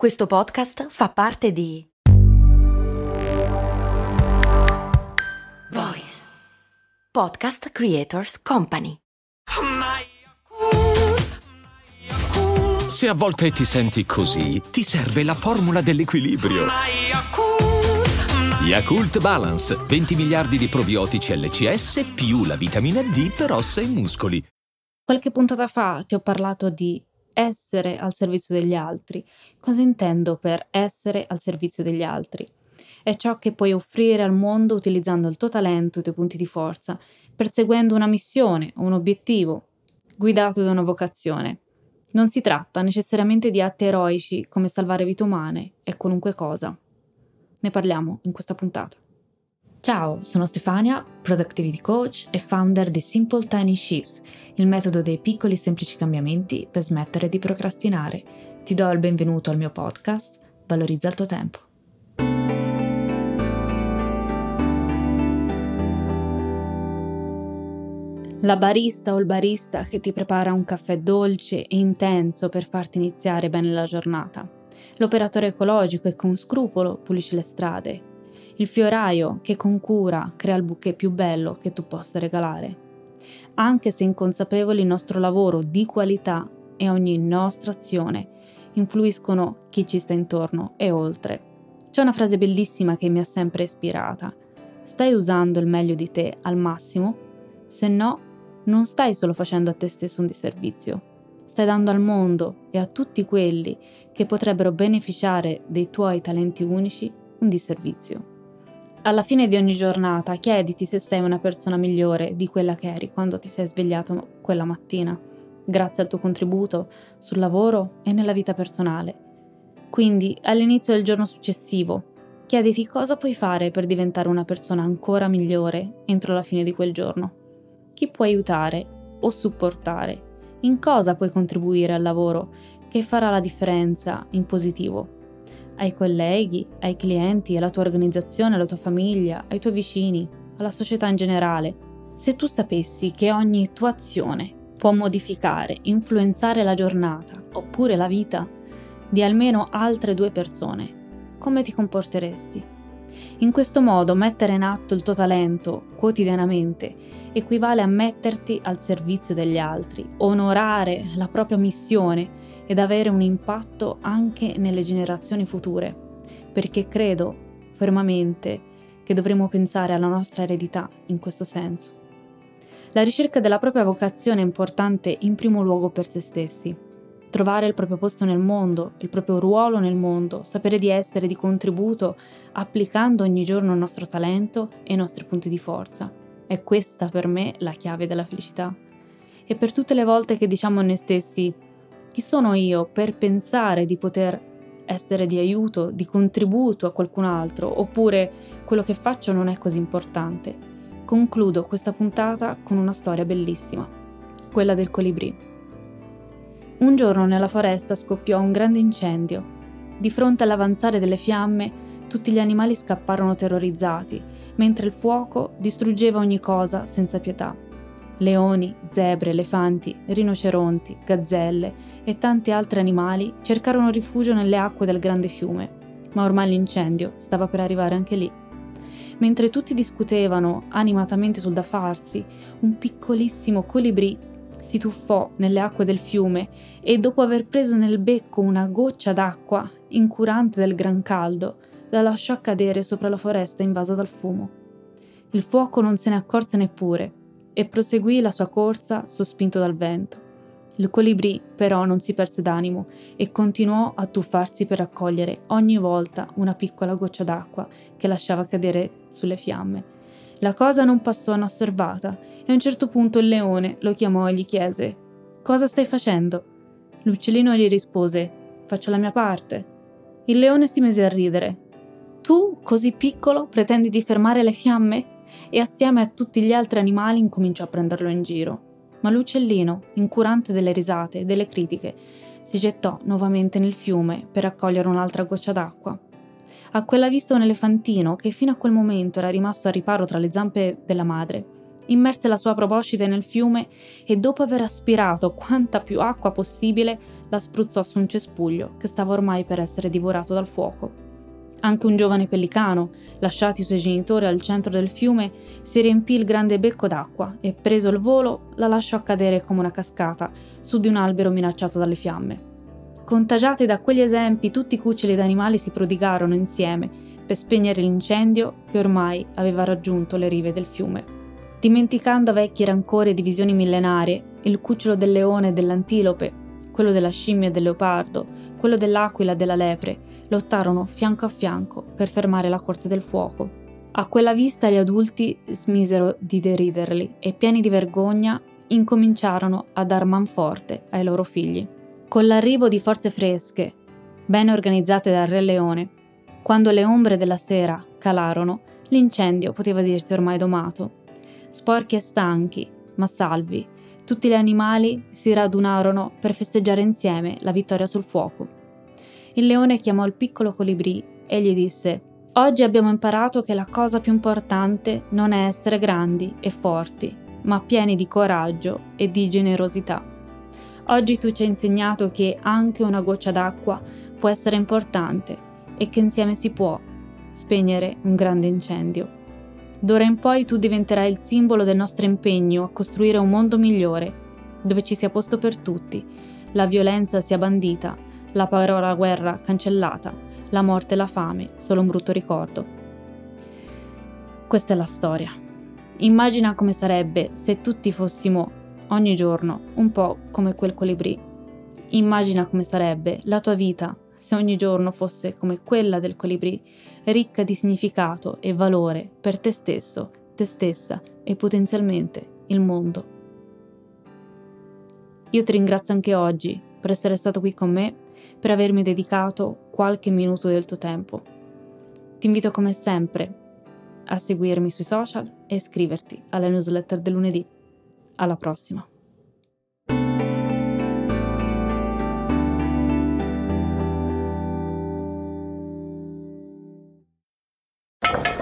Questo podcast fa parte di Voice Podcast Creators Company. Se a volte ti senti così, ti serve la formula dell'equilibrio. Yakult Balance, 20 miliardi di probiotici LCS più la vitamina D per ossa e muscoli. Qualche puntata fa ti ho parlato di essere al servizio degli altri. Cosa intendo per essere al servizio degli altri? È ciò che puoi offrire al mondo utilizzando il tuo talento e i tuoi punti di forza, perseguendo una missione o un obiettivo, guidato da una vocazione. Non si tratta necessariamente di atti eroici come salvare vite umane e qualunque cosa. Ne parliamo in questa puntata. Ciao, sono Stefania, Productivity Coach e founder di Simple Tiny Shifts, il metodo dei piccoli e semplici cambiamenti per smettere di procrastinare. Ti do il benvenuto al mio podcast, Valorizza il tuo tempo. La barista o il barista che ti prepara un caffè dolce e intenso per farti iniziare bene la giornata. L'operatore ecologico che con scrupolo pulisce le strade, il fioraio che con cura crea il bouquet più bello che tu possa regalare. Anche se inconsapevoli il nostro lavoro di qualità e ogni nostra azione influiscono chi ci sta intorno e oltre. C'è una frase bellissima che mi ha sempre ispirata. Stai usando il meglio di te al massimo? Se no, non stai solo facendo a te stesso un disservizio, stai dando al mondo e a tutti quelli che potrebbero beneficiare dei tuoi talenti unici un disservizio. Alla fine di ogni giornata chiediti se sei una persona migliore di quella che eri quando ti sei svegliato quella mattina, grazie al tuo contributo sul lavoro e nella vita personale. Quindi, all'inizio del giorno successivo, chiediti cosa puoi fare per diventare una persona ancora migliore entro la fine di quel giorno. Chi puoi aiutare o supportare? In cosa puoi contribuire al lavoro che farà la differenza in positivo ai colleghi, ai clienti, alla tua organizzazione, alla tua famiglia, ai tuoi vicini, alla società in generale. Se tu sapessi che ogni tua azione può modificare, influenzare la giornata oppure la vita di almeno altre due persone, come ti comporteresti? In questo modo mettere in atto il tuo talento quotidianamente equivale a metterti al servizio degli altri, onorare la propria missione ed avere un impatto anche nelle generazioni future, perché credo fermamente che dovremmo pensare alla nostra eredità in questo senso. La ricerca della propria vocazione è importante in primo luogo per se stessi. Trovare il proprio posto nel mondo, il proprio ruolo nel mondo, sapere di essere di contributo applicando ogni giorno il nostro talento e i nostri punti di forza. È questa per me la chiave della felicità. E per tutte le volte che diciamo a noi stessi chi sono io per pensare di poter essere di aiuto, di contributo a qualcun altro, oppure quello che faccio non è così importante? Concludo questa puntata con una storia bellissima, quella del colibrì. Un giorno nella foresta scoppiò un grande incendio. Di fronte all'avanzare delle fiamme, tutti gli animali scapparono terrorizzati, mentre il fuoco distruggeva ogni cosa senza pietà. Leoni, zebre, elefanti, rinoceronti, gazzelle e tanti altri animali cercarono rifugio nelle acque del grande fiume, ma ormai l'incendio stava per arrivare anche lì. Mentre tutti discutevano animatamente sul da farsi, un piccolissimo colibrì si tuffò nelle acque del fiume e dopo aver preso nel becco una goccia d'acqua, incurante del gran caldo, la lasciò cadere sopra la foresta invasa dal fumo. Il fuoco non se ne accorse neppure e proseguì la sua corsa sospinto dal vento. Il colibrì però non si perse d'animo e continuò a tuffarsi per raccogliere ogni volta una piccola goccia d'acqua che lasciava cadere sulle fiamme. La cosa non passò inosservata e a un certo punto il leone lo chiamò e gli chiese Cosa stai facendo? L'uccellino gli rispose Faccio la mia parte. Il leone si mise a ridere. Tu, così piccolo, pretendi di fermare le fiamme? E assieme a tutti gli altri animali incominciò a prenderlo in giro. Ma l'uccellino, incurante delle risate e delle critiche, si gettò nuovamente nel fiume per raccogliere un'altra goccia d'acqua. A quella vista un elefantino, che fino a quel momento era rimasto a riparo tra le zampe della madre, immerse la sua proboscide nel fiume e dopo aver aspirato quanta più acqua possibile, la spruzzò su un cespuglio che stava ormai per essere divorato dal fuoco. Anche un giovane pellicano, lasciati i suoi genitori al centro del fiume, si riempì il grande becco d'acqua e, preso il volo, la lasciò cadere come una cascata su di un albero minacciato dalle fiamme. Contagiati da quegli esempi, tutti i cuccioli d'animali si prodigarono insieme per spegnere l'incendio che ormai aveva raggiunto le rive del fiume. Dimenticando vecchi rancori e divisioni millenarie, il cucciolo del leone e dell'antilope, quello della scimmia e del leopardo, quello dell'aquila e della lepre, lottarono fianco a fianco per fermare la corsa del fuoco. A quella vista gli adulti smisero di deriderli e pieni di vergogna incominciarono a dar manforte ai loro figli. Con l'arrivo di forze fresche, ben organizzate dal Re Leone, quando le ombre della sera calarono, l'incendio poteva dirsi ormai domato. Sporchi e stanchi, ma salvi, tutti gli animali si radunarono per festeggiare insieme la vittoria sul fuoco. Il leone chiamò il piccolo colibrì e gli disse Oggi abbiamo imparato che la cosa più importante non è essere grandi e forti, ma pieni di coraggio e di generosità. Oggi tu ci hai insegnato che anche una goccia d'acqua può essere importante e che insieme si può spegnere un grande incendio. D'ora in poi tu diventerai il simbolo del nostro impegno a costruire un mondo migliore, dove ci sia posto per tutti, la violenza sia bandita la parola guerra cancellata, la morte e la fame solo un brutto ricordo. Questa è la storia. Immagina come sarebbe se tutti fossimo ogni giorno un po' come quel colibrì. Immagina come sarebbe la tua vita se ogni giorno fosse come quella del colibrì, ricca di significato e valore per te stesso, te stessa e potenzialmente il mondo. Io ti ringrazio anche oggi per essere stato qui con me per avermi dedicato qualche minuto del tuo tempo. Ti invito come sempre a seguirmi sui social e iscriverti alla newsletter del lunedì. Alla prossima!